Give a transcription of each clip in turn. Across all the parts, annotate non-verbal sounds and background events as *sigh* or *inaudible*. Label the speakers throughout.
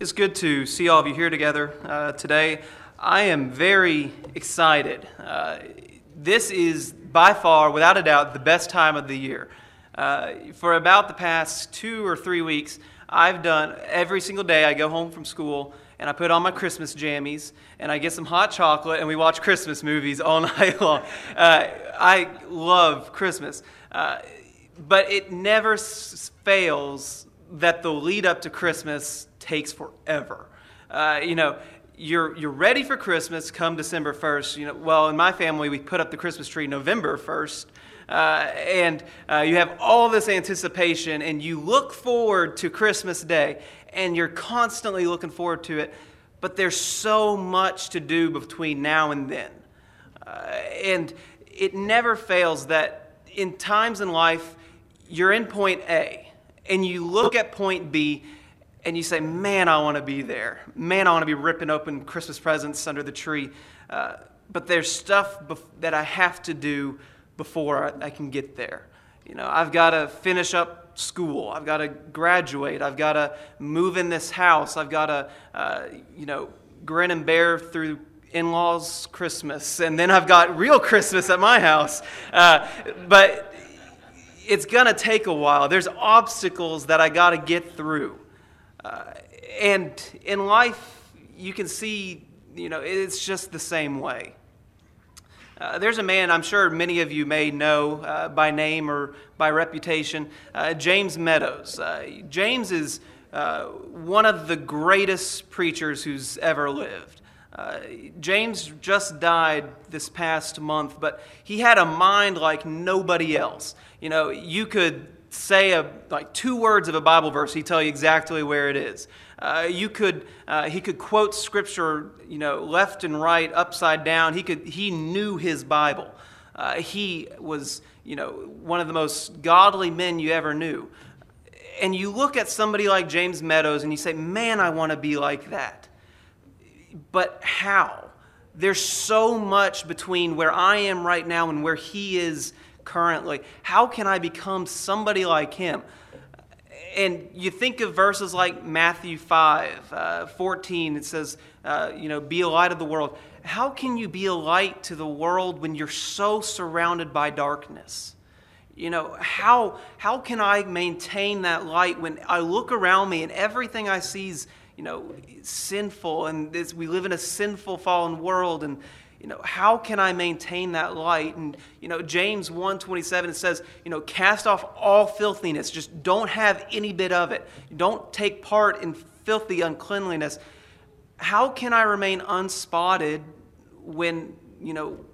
Speaker 1: It's good to see all of you here together uh, today. I am very excited. Uh, this is by far, without a doubt, the best time of the year. Uh, for about the past two or three weeks, I've done every single day. I go home from school and I put on my Christmas jammies and I get some hot chocolate and we watch Christmas movies all *laughs* night long. Uh, I love Christmas. Uh, but it never s- fails that the lead up to Christmas takes forever. Uh, you know, you're, you're ready for Christmas come December 1st. You know, well, in my family, we put up the Christmas tree November 1st. Uh, and uh, you have all this anticipation, and you look forward to Christmas Day, and you're constantly looking forward to it. But there's so much to do between now and then. Uh, and it never fails that in times in life, you're in point A, and you look at point B, and you say, Man, I want to be there. Man, I want to be ripping open Christmas presents under the tree. Uh, but there's stuff bef- that I have to do before I, I can get there. You know, I've got to finish up school. I've got to graduate. I've got to move in this house. I've got to, uh, you know, grin and bear through in laws' Christmas. And then I've got real Christmas at my house. Uh, but it's going to take a while. There's obstacles that I got to get through. Uh, and in life, you can see, you know, it's just the same way. Uh, there's a man I'm sure many of you may know uh, by name or by reputation, uh, James Meadows. Uh, James is uh, one of the greatest preachers who's ever lived. Uh, James just died this past month, but he had a mind like nobody else. You know, you could say a, like two words of a Bible verse, he'd tell you exactly where it is. Uh, you could, uh, he could quote scripture, you know, left and right, upside down. He could, he knew his Bible. Uh, he was, you know, one of the most godly men you ever knew. And you look at somebody like James Meadows and you say, man, I want to be like that. But how? There's so much between where I am right now and where he is currently. How can I become somebody like him? And you think of verses like Matthew 5, uh, 14, it says, uh, you know, be a light of the world. How can you be a light to the world when you're so surrounded by darkness? You know, how, how can I maintain that light when I look around me and everything I see is, you know, sinful and this, we live in a sinful, fallen world and, you know, how can I maintain that light? And, you know, James 1.27, it says, you know, cast off all filthiness. Just don't have any bit of it. Don't take part in filthy uncleanliness. How can I remain unspotted when, you know,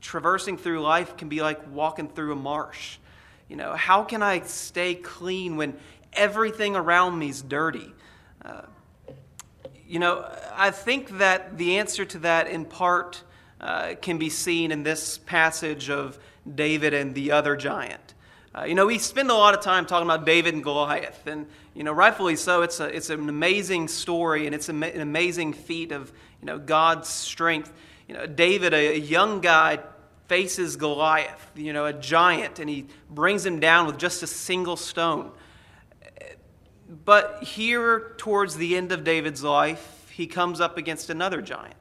Speaker 1: traversing through life can be like walking through a marsh? You know, how can I stay clean when everything around me is dirty? Uh, you know, I think that the answer to that, in part, uh, can be seen in this passage of David and the other giant. Uh, you know, we spend a lot of time talking about David and Goliath, and you know, rightfully so. It's a, it's an amazing story, and it's an amazing feat of you know God's strength. You know, David, a, a young guy, faces Goliath, you know, a giant, and he brings him down with just a single stone. But here, towards the end of David's life, he comes up against another giant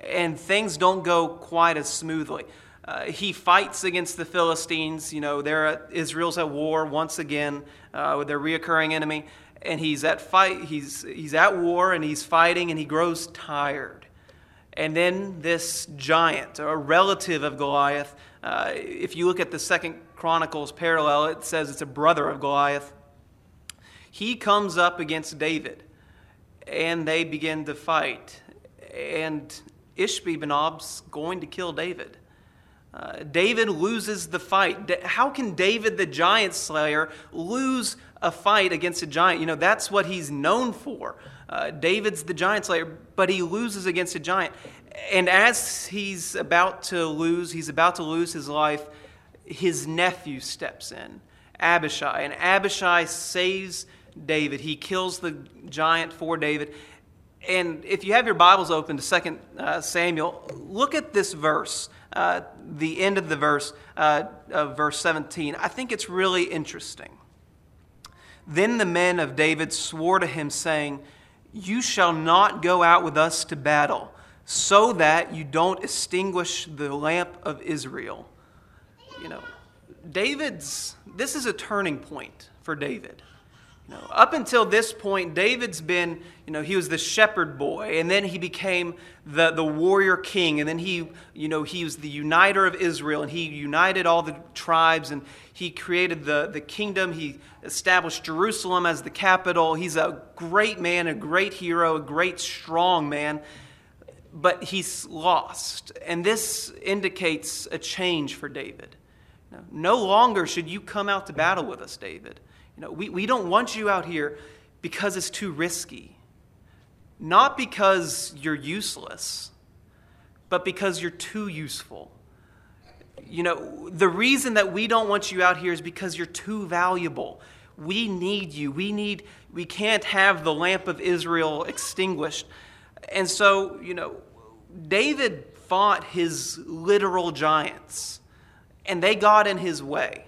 Speaker 1: and things don't go quite as smoothly. Uh, he fights against the Philistines. You know, they're at, Israel's at war once again uh, with their reoccurring enemy, and he's at fight. He's he's at war and he's fighting, and he grows tired. And then this giant, a relative of Goliath, uh, if you look at the Second Chronicles parallel, it says it's a brother of Goliath. He comes up against David, and they begin to fight. And Ishbi-Benob's going to kill David. Uh, David loses the fight. How can David, the giant slayer, lose a fight against a giant? You know, that's what he's known for. Uh, David's the giant slayer, but he loses against a giant. And as he's about to lose, he's about to lose his life, his nephew steps in, Abishai. And Abishai saves David. He kills the giant for David. And if you have your Bibles open to 2 uh, Samuel, look at this verse, uh, the end of the verse, uh, of verse 17. I think it's really interesting. Then the men of David swore to him, saying, You shall not go out with us to battle, so that you don't extinguish the lamp of Israel. You know, David's, this is a turning point for David. You know, up until this point, David's been, you know, he was the shepherd boy, and then he became the, the warrior king, and then he, you know, he was the uniter of Israel, and he united all the tribes, and he created the, the kingdom. He established Jerusalem as the capital. He's a great man, a great hero, a great strong man, but he's lost. And this indicates a change for David. No longer should you come out to battle with us, David. You know, we, we don't want you out here because it's too risky. Not because you're useless, but because you're too useful. You know, the reason that we don't want you out here is because you're too valuable. We need you. We need we can't have the lamp of Israel extinguished. And so, you know, David fought his literal giants, and they got in his way.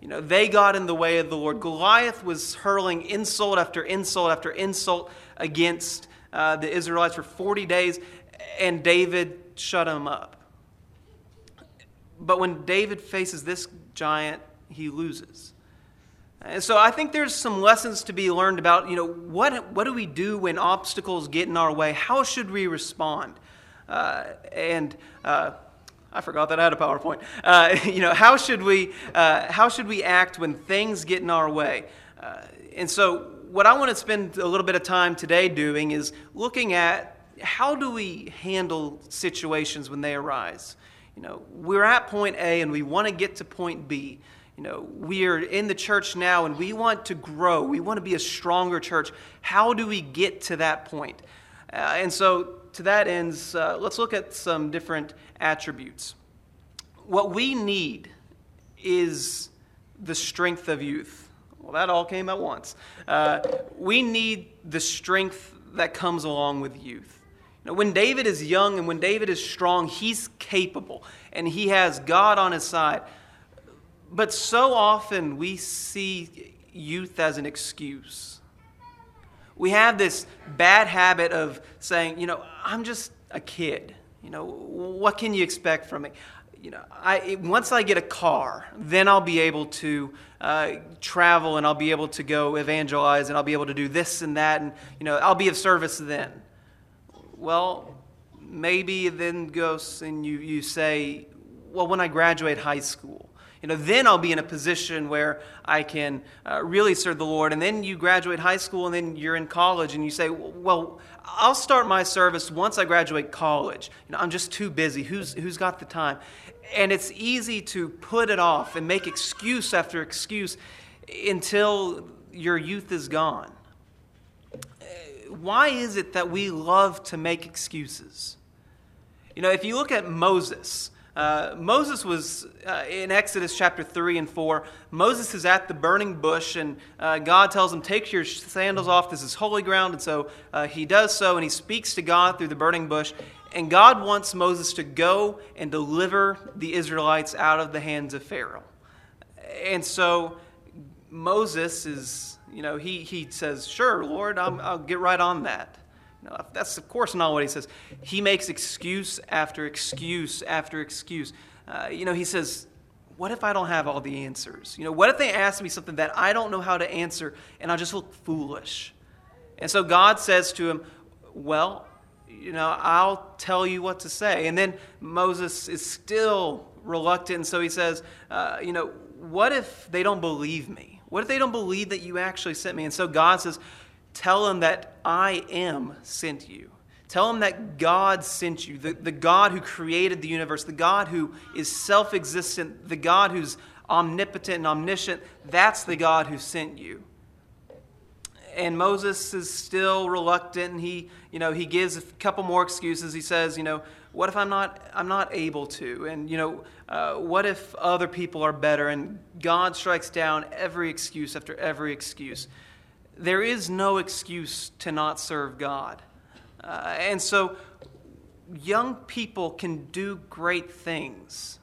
Speaker 1: You know, they got in the way of the Lord. Goliath was hurling insult after insult after insult against uh, the Israelites for 40 days, and David shut him up. But when David faces this giant, he loses. And so I think there's some lessons to be learned about, you know, what, what do we do when obstacles get in our way? How should we respond? Uh, and uh, I forgot that I had a PowerPoint. Uh, *laughs* you know, how should we uh, how should we act when things get in our way? Uh, and so, what I want to spend a little bit of time today doing is looking at how do we handle situations when they arise. You know, we're at point A and we want to get to point B. You know, we are in the church now and we want to grow. We want to be a stronger church. How do we get to that point? Uh, and so, to that end, uh, let's look at some different attributes. What we need is the strength of youth. Well, that all came at once. Uh, we need the strength that comes along with youth. You know, when David is young and when David is strong, he's capable and he has God on his side. But so often we see youth as an excuse. We have this bad habit of saying, you know, I'm just a kid. You know, what can you expect from me? You know, I, once I get a car, then I'll be able to uh, travel and I'll be able to go evangelize and I'll be able to do this and that and, you know, I'll be of service then. Well, maybe then goes and you, you say, well, when I graduate high school, you know, then I'll be in a position where I can uh, really serve the Lord. And then you graduate high school and then you're in college and you say, well, I'll start my service once I graduate college. You know, I'm just too busy. Who's, who's got the time? And it's easy to put it off and make excuse after excuse until your youth is gone. Why is it that we love to make excuses? You know, if you look at Moses, uh, Moses was uh, in Exodus chapter 3 and 4. Moses is at the burning bush, and uh, God tells him, Take your sandals off. This is holy ground. And so uh, he does so, and he speaks to God through the burning bush. And God wants Moses to go and deliver the Israelites out of the hands of Pharaoh. And so Moses is, you know, he, he says, Sure, Lord, i will get right on that. No, that's of course not what he says. He makes excuse after excuse after excuse. Uh, you know, he says, What if I don't have all the answers? You know, what if they ask me something that I don't know how to answer and I just look foolish? And so God says to him, Well, you know, I'll tell you what to say. And then Moses is still reluctant. And so he says, uh, You know, what if they don't believe me? What if they don't believe that you actually sent me? And so God says, Tell them that I am sent you. Tell them that God sent you, the, the God who created the universe, the God who is self existent, the God who's omnipotent and omniscient. That's the God who sent you. And Moses is still reluctant, and he, you know, he gives a couple more excuses. He says, you know, what if I'm not, I'm not able to? And, you know, uh, what if other people are better? And God strikes down every excuse after every excuse there is no excuse to not serve God. Uh, and so young people can do great things.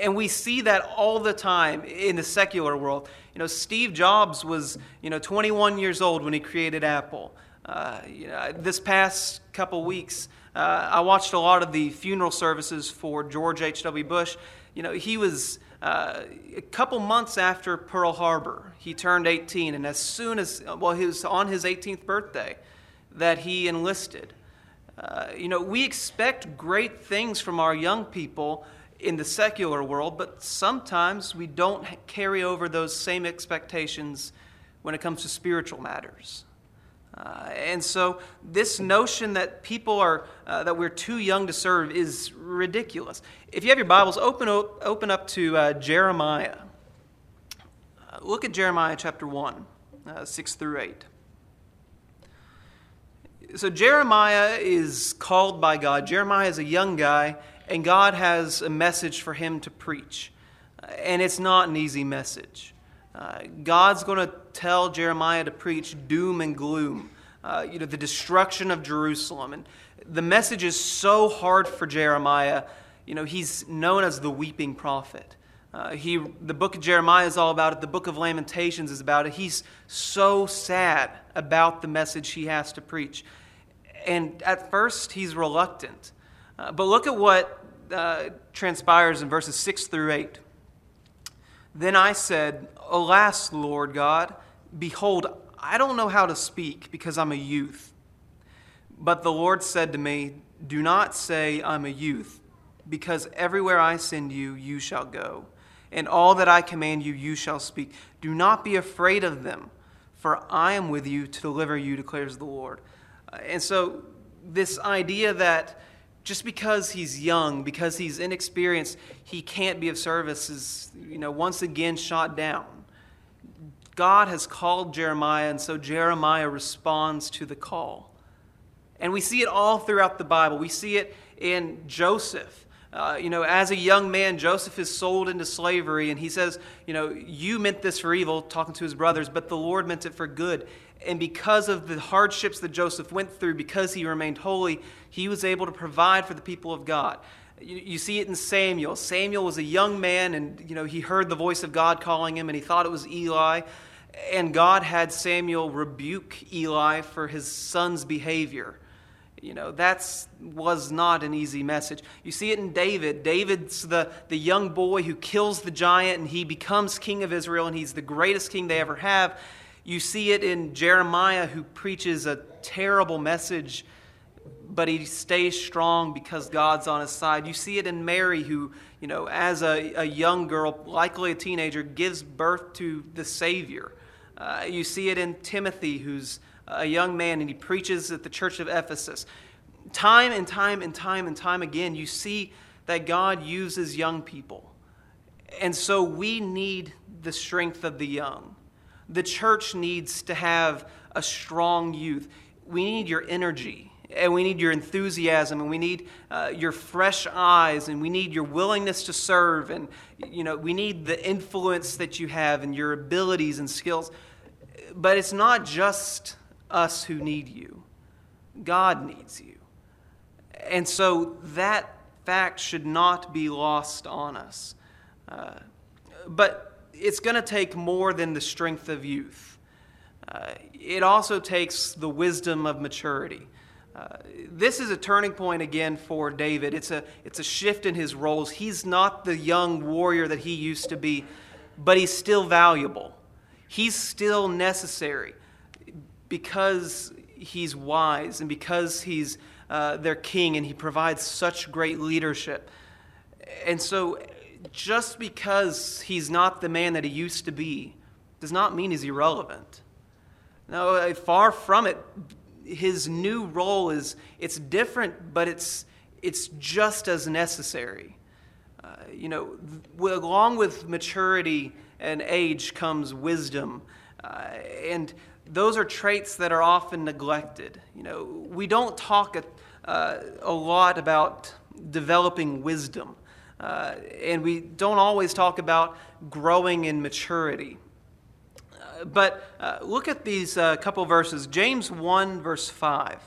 Speaker 1: And we see that all the time in the secular world. You know, Steve Jobs was, you know, 21 years old when he created Apple. Uh, you know, this past couple weeks, uh, I watched a lot of the funeral services for George H.W. Bush. You know, he was uh, a couple months after Pearl Harbor. He turned 18, and as soon as, well, he was on his 18th birthday that he enlisted. Uh, you know, we expect great things from our young people in the secular world, but sometimes we don't carry over those same expectations when it comes to spiritual matters. Uh, and so, this notion that people are, uh, that we're too young to serve is ridiculous. If you have your Bibles, open, open up to uh, Jeremiah. Uh, look at Jeremiah chapter 1, uh, 6 through 8. So, Jeremiah is called by God. Jeremiah is a young guy, and God has a message for him to preach. And it's not an easy message. God's going to tell Jeremiah to preach doom and gloom, uh, you know, the destruction of Jerusalem. And the message is so hard for Jeremiah. You know, he's known as the weeping prophet. Uh, he, the book of Jeremiah is all about it. The book of Lamentations is about it. He's so sad about the message he has to preach. And at first, he's reluctant. Uh, but look at what uh, transpires in verses 6 through 8. Then I said, Alas, Lord God, behold, I don't know how to speak because I'm a youth. But the Lord said to me, Do not say, I'm a youth, because everywhere I send you, you shall go. And all that I command you, you shall speak. Do not be afraid of them, for I am with you to deliver you, declares the Lord. Uh, and so, this idea that just because he's young, because he's inexperienced, he can't be of service is, you know, once again shot down. God has called Jeremiah, and so Jeremiah responds to the call. And we see it all throughout the Bible. We see it in Joseph. Uh, you know, as a young man, Joseph is sold into slavery, and he says, You know, you meant this for evil, talking to his brothers, but the Lord meant it for good. And because of the hardships that Joseph went through, because he remained holy, he was able to provide for the people of God. You, you, see it in Samuel. Samuel was a young man, and you know he heard the voice of God calling him, and he thought it was Eli. And God had Samuel rebuke Eli for his son's behavior. You know, that was not an easy message. You see it in David. David's the, the young boy who kills the giant and he becomes king of Israel and he's the greatest king they ever have. You see it in Jeremiah, who preaches a terrible message, but he stays strong because God's on his side. You see it in Mary, who, you know, as a, a young girl, likely a teenager, gives birth to the Savior. Uh, you see it in Timothy, who's a young man, and he preaches at the church of Ephesus. Time and time and time and time again, you see that God uses young people. And so we need the strength of the young. The church needs to have a strong youth. We need your energy, and we need your enthusiasm, and we need uh, your fresh eyes, and we need your willingness to serve, and you know we need the influence that you have and your abilities and skills. But it's not just us who need you. God needs you. And so that fact should not be lost on us. Uh, but it's going to take more than the strength of youth. Uh, it also takes the wisdom of maturity. This is a turning point again for David. It's a, it's a shift in his roles. He's not the young warrior that he used to be, but he's still valuable. He's still necessary because he's wise and because he's uh, their king and he provides such great leadership. And so just because he's not the man that he used to be does not mean he's irrelevant. No, far from it. His new role is it's different, but it's it's just as necessary. Uh, you know, th- along with maturity and age comes wisdom, uh, and those are traits that are often neglected. You know, we don't talk a, uh, a lot about developing wisdom. Uh, and we don't always talk about growing in maturity. But uh, look at these uh, couple verses. James 1, verse 5.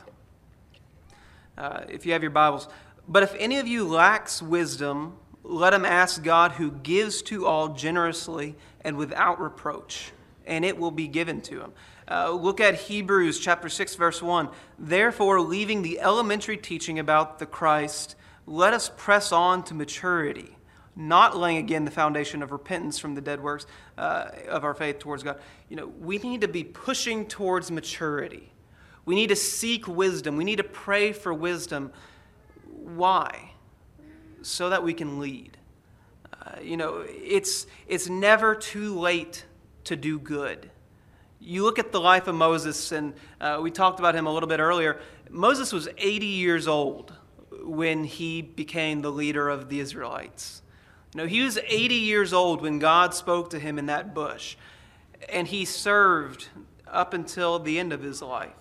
Speaker 1: Uh, if you have your Bibles. But if any of you lacks wisdom, let him ask God who gives to all generously and without reproach, and it will be given to him. Uh, look at Hebrews chapter 6, verse 1. Therefore, leaving the elementary teaching about the Christ, let us press on to maturity, not laying again the foundation of repentance from the dead works uh, of our faith towards God. You know, we need to be pushing towards maturity. We need to seek wisdom. We need to pray for wisdom. Why? So that we can lead. Uh, you know, it's, it's never too late to do good. You look at the life of Moses, and uh, we talked about him a little bit earlier. Moses was 80 years old when he became the leader of the Israelites. Know, he was 80 years old when God spoke to him in that bush, and he served up until the end of his life.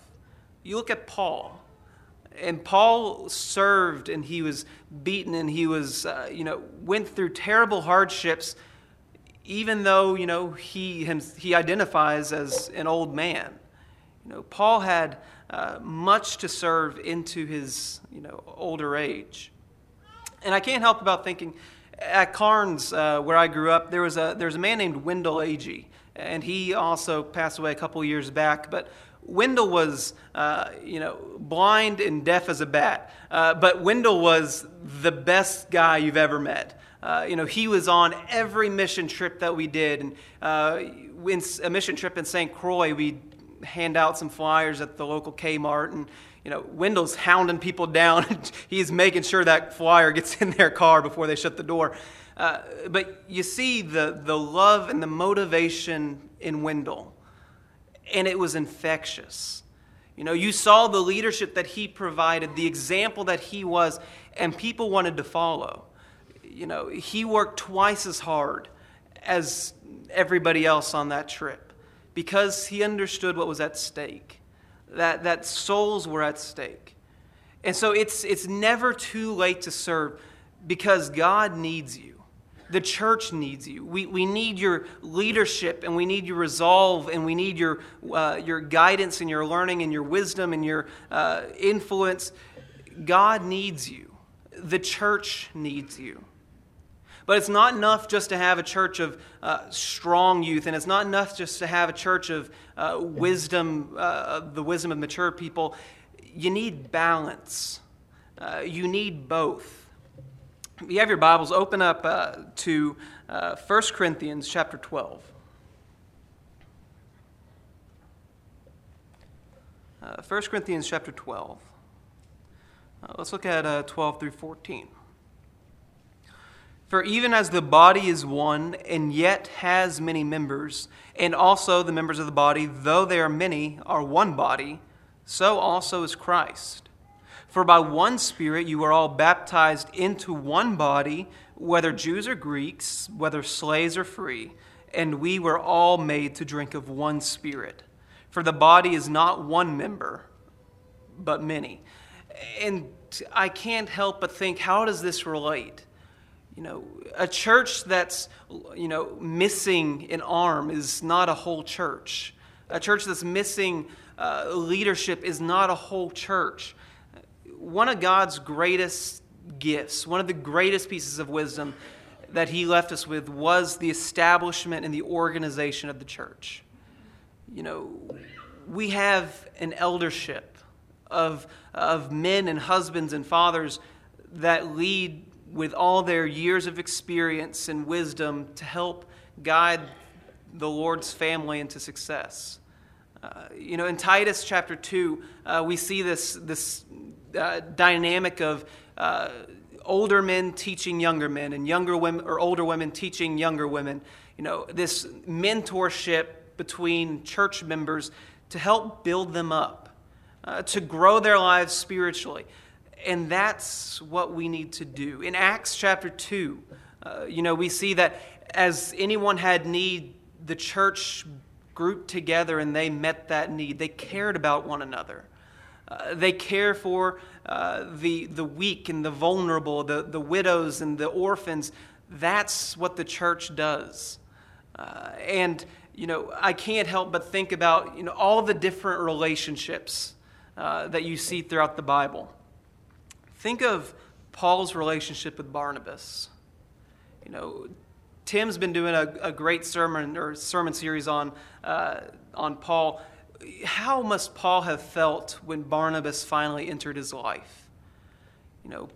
Speaker 1: You look at Paul, and Paul served, and he was beaten, and he was, uh, you know, went through terrible hardships, even though, you know, he, him, he identifies as an old man. You know, Paul had uh, much to serve into his, you know, older age. And I can't help about thinking, at Carnes, uh, where I grew up, there was a, there was a man named Wendell Agee, and he also passed away a couple years back. But Wendell was, uh, you know, blind and deaf as a bat, uh, but Wendell was the best guy you've ever met. Uh, you know, he was on every mission trip that we did, and uh, a mission trip in St. Croix, we hand out some flyers at the local Kmart, and you know, Wendell's hounding people down. *laughs* He's making sure that flyer gets in their car before they shut the door. Uh, but you see the, the love and the motivation in Wendell and it was infectious. You know, you saw the leadership that he provided, the example that he was, and people wanted to follow. You know, he worked twice as hard as everybody else on that trip because he understood what was at stake, that, that souls were at stake. And so it's, it's never too late to serve because God needs you. The church needs you. We, we need your leadership and we need your resolve and we need your, uh, your guidance and your learning and your wisdom and your uh, influence. God needs you. The church needs you. But it's not enough just to have a church of uh, strong youth, and it's not enough just to have a church of uh, wisdom, uh, the wisdom of mature people. You need balance. Uh, you need both. If you have your Bibles, open up uh, to uh, 1 Corinthians chapter 12. Uh, 1 Corinthians chapter 12. Uh, let's look at uh, 12 through 14. For even as the body is one and yet has many members, and also the members of the body, though they are many, are one body, so also is Christ. For by one Spirit you are all baptized into one body, whether Jews or Greeks, whether slaves or free, and we were all made to drink of one Spirit. For the body is not one member, but many. And I can't help but think, how does this relate? You know, a church that's, you know, missing an arm is not a whole church. A church that's missing uh, leadership is not a whole church one of God's greatest gifts, one of the greatest pieces of wisdom that He left us with was the establishment and the organization of the church. You know, we have an eldership of, of men and husbands and fathers that lead with all their years of experience and wisdom to help guide the Lord's family into success. Uh, you know, in Titus chapter 2, uh, we see this, this uh, dynamic of uh, older men teaching younger men and younger women or older women teaching younger women. You know, this mentorship between church members to help build them up, uh, to grow their lives spiritually. And that's what we need to do. In Acts chapter 2, uh, you know, we see that as anyone had need, the church grouped together and they met that need. They cared about one another. Uh, they care for uh, the, the weak and the vulnerable, the, the widows and the orphans. That's what the church does. Uh, and, you know, I can't help but think about, you know, all the different relationships uh, that you see throughout the Bible. Think of Paul's relationship with Barnabas. You know, Tim's been doing a, a great sermon or sermon series on, uh, on Paul. How must Paul have felt when Barnabas finally entered his life? You know,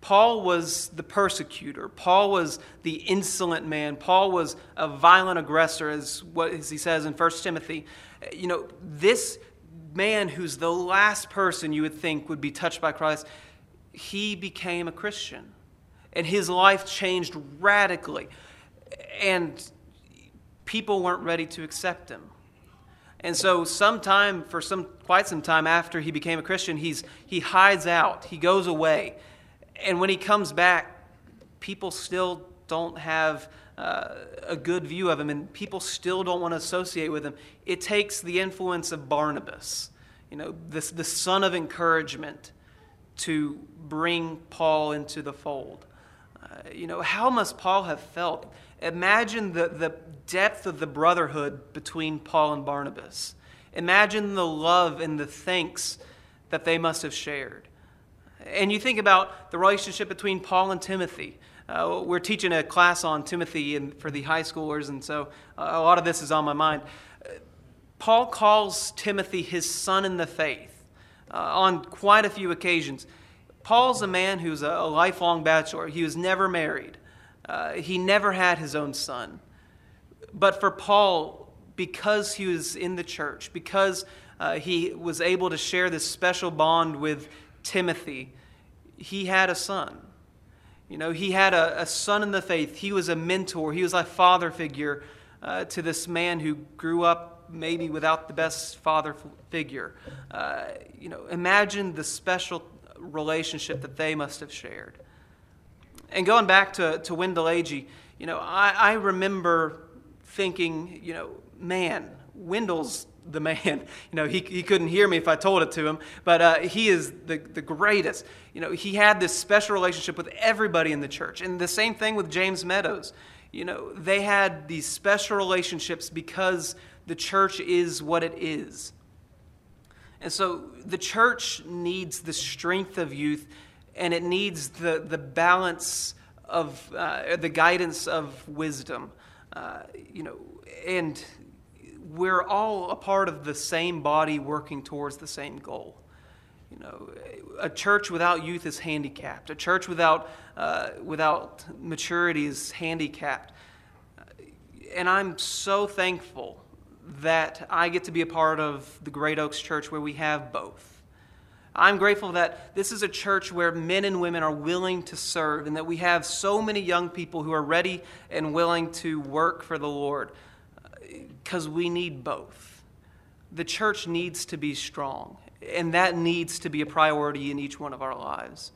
Speaker 1: Paul was the persecutor. Paul was the insolent man. Paul was a violent aggressor, as what as he says in 1 Timothy. You know, this man who's the last person you would think would be touched by Christ, he became a Christian. And his life changed radically. And people weren't ready to accept him. And so sometime for some quite some time after he became a Christian, he's he hides out. He goes away and when he comes back, people still don't have uh, a good view of him, and people still don't want to associate with him. It takes the influence of Barnabas, you know, this, the son of encouragement, to bring Paul into the fold. Uh, you know, how must Paul have felt? Imagine the, the depth of the brotherhood between Paul and Barnabas. Imagine the love and the thanks that they must have shared. And you think about the relationship between Paul and Timothy. Uh, we're teaching a class on Timothy and for the high schoolers, and so uh, a lot of this is on my mind. Uh, Paul calls Timothy his son in the faith uh, on quite a few occasions. Paul's a man who's a, a lifelong bachelor. He was never married, uh, he never had his own son. But for Paul, because he was in the church, because uh, he was able to share this special bond with Timothy, he had a son. You know, he had a, a son in the faith. He was a mentor. He was a father figure uh, to this man who grew up maybe without the best father figure. Uh, you know, imagine the special relationship that they must have shared. And going back to, to Wendell Agee, you know, I, I remember thinking, you know, man, Wendell's the man. *laughs* You know, he, he couldn't hear me if I told it to him, but uh, he is the, the greatest. You know, he had this special relationship with everybody in the church. And the same thing with James Meadows. You know, they had these special relationships because the church is what it is. And so the church needs the strength of youth and it needs the, the balance of uh, the guidance of wisdom. Uh, you know, and we're all a part of the same body working towards the same goal. You know, a church without youth is handicapped. A church without, uh, without maturity is handicapped. And I'm so thankful that I get to be a part of the Great Oaks Church where we have both. I'm grateful that this is a church where men and women are willing to serve and that we have so many young people who are ready and willing to work for the Lord because we need both. The church needs to be strong, and that needs to be a priority in each one of our lives.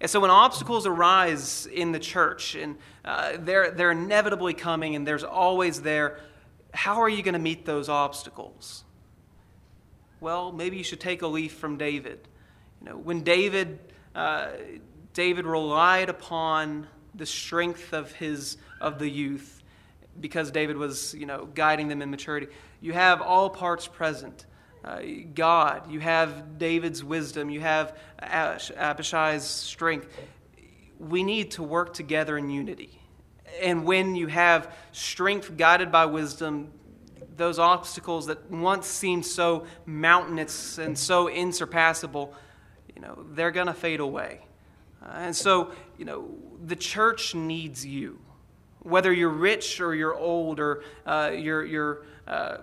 Speaker 1: And so when obstacles arise in the church, and uh, they're, they're inevitably coming, and there's always there, how are you going to meet those obstacles? Well, maybe you should take a leaf from David. You know, when David, uh, David relied upon the strength of, his, of the youth, because David was, you know, guiding them in maturity. You have all parts present. Uh, God, you have David's wisdom, you have Abishai's strength. We need to work together in unity. And when you have strength guided by wisdom, those obstacles that once seemed so mountainous and so insurpassable, you know, they're going to fade away. Uh, and so, you know, the church needs you whether you're rich or you're old or uh, you're, you're uh,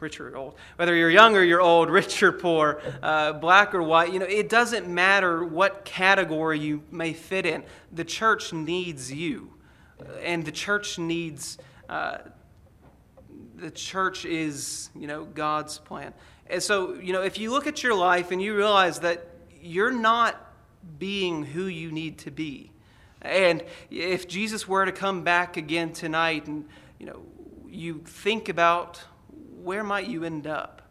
Speaker 1: rich or old, whether you're young or you're old, *laughs* rich or poor, uh, black or white, you know, it doesn't matter what category you may fit in. The church needs you, and the church needs. Uh, the church is, you know, God's plan. And so, you know, if you look at your life and you realize that you're not being who you need to be, and if Jesus were to come back again tonight and you know you think about where might you end up?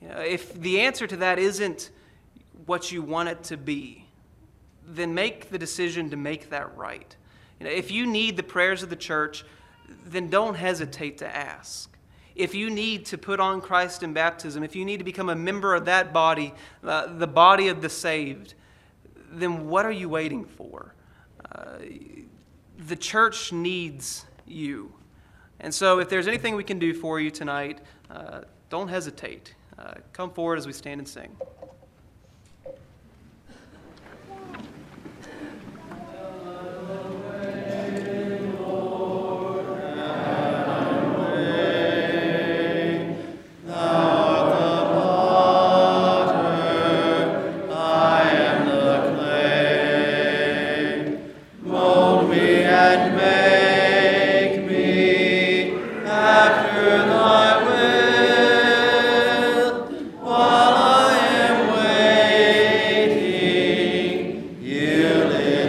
Speaker 1: You know, if the answer to that isn't what you want it to be, then make the decision to make that right. You know, if you need the prayers of the church, then don't hesitate to ask. If you need to put on Christ in baptism, if you need to become a member of that body, uh, the body of the saved, then what are you waiting for? Uh, the church needs you. And so, if there's anything we can do for you tonight, uh, don't hesitate. Uh, come forward as we stand and sing.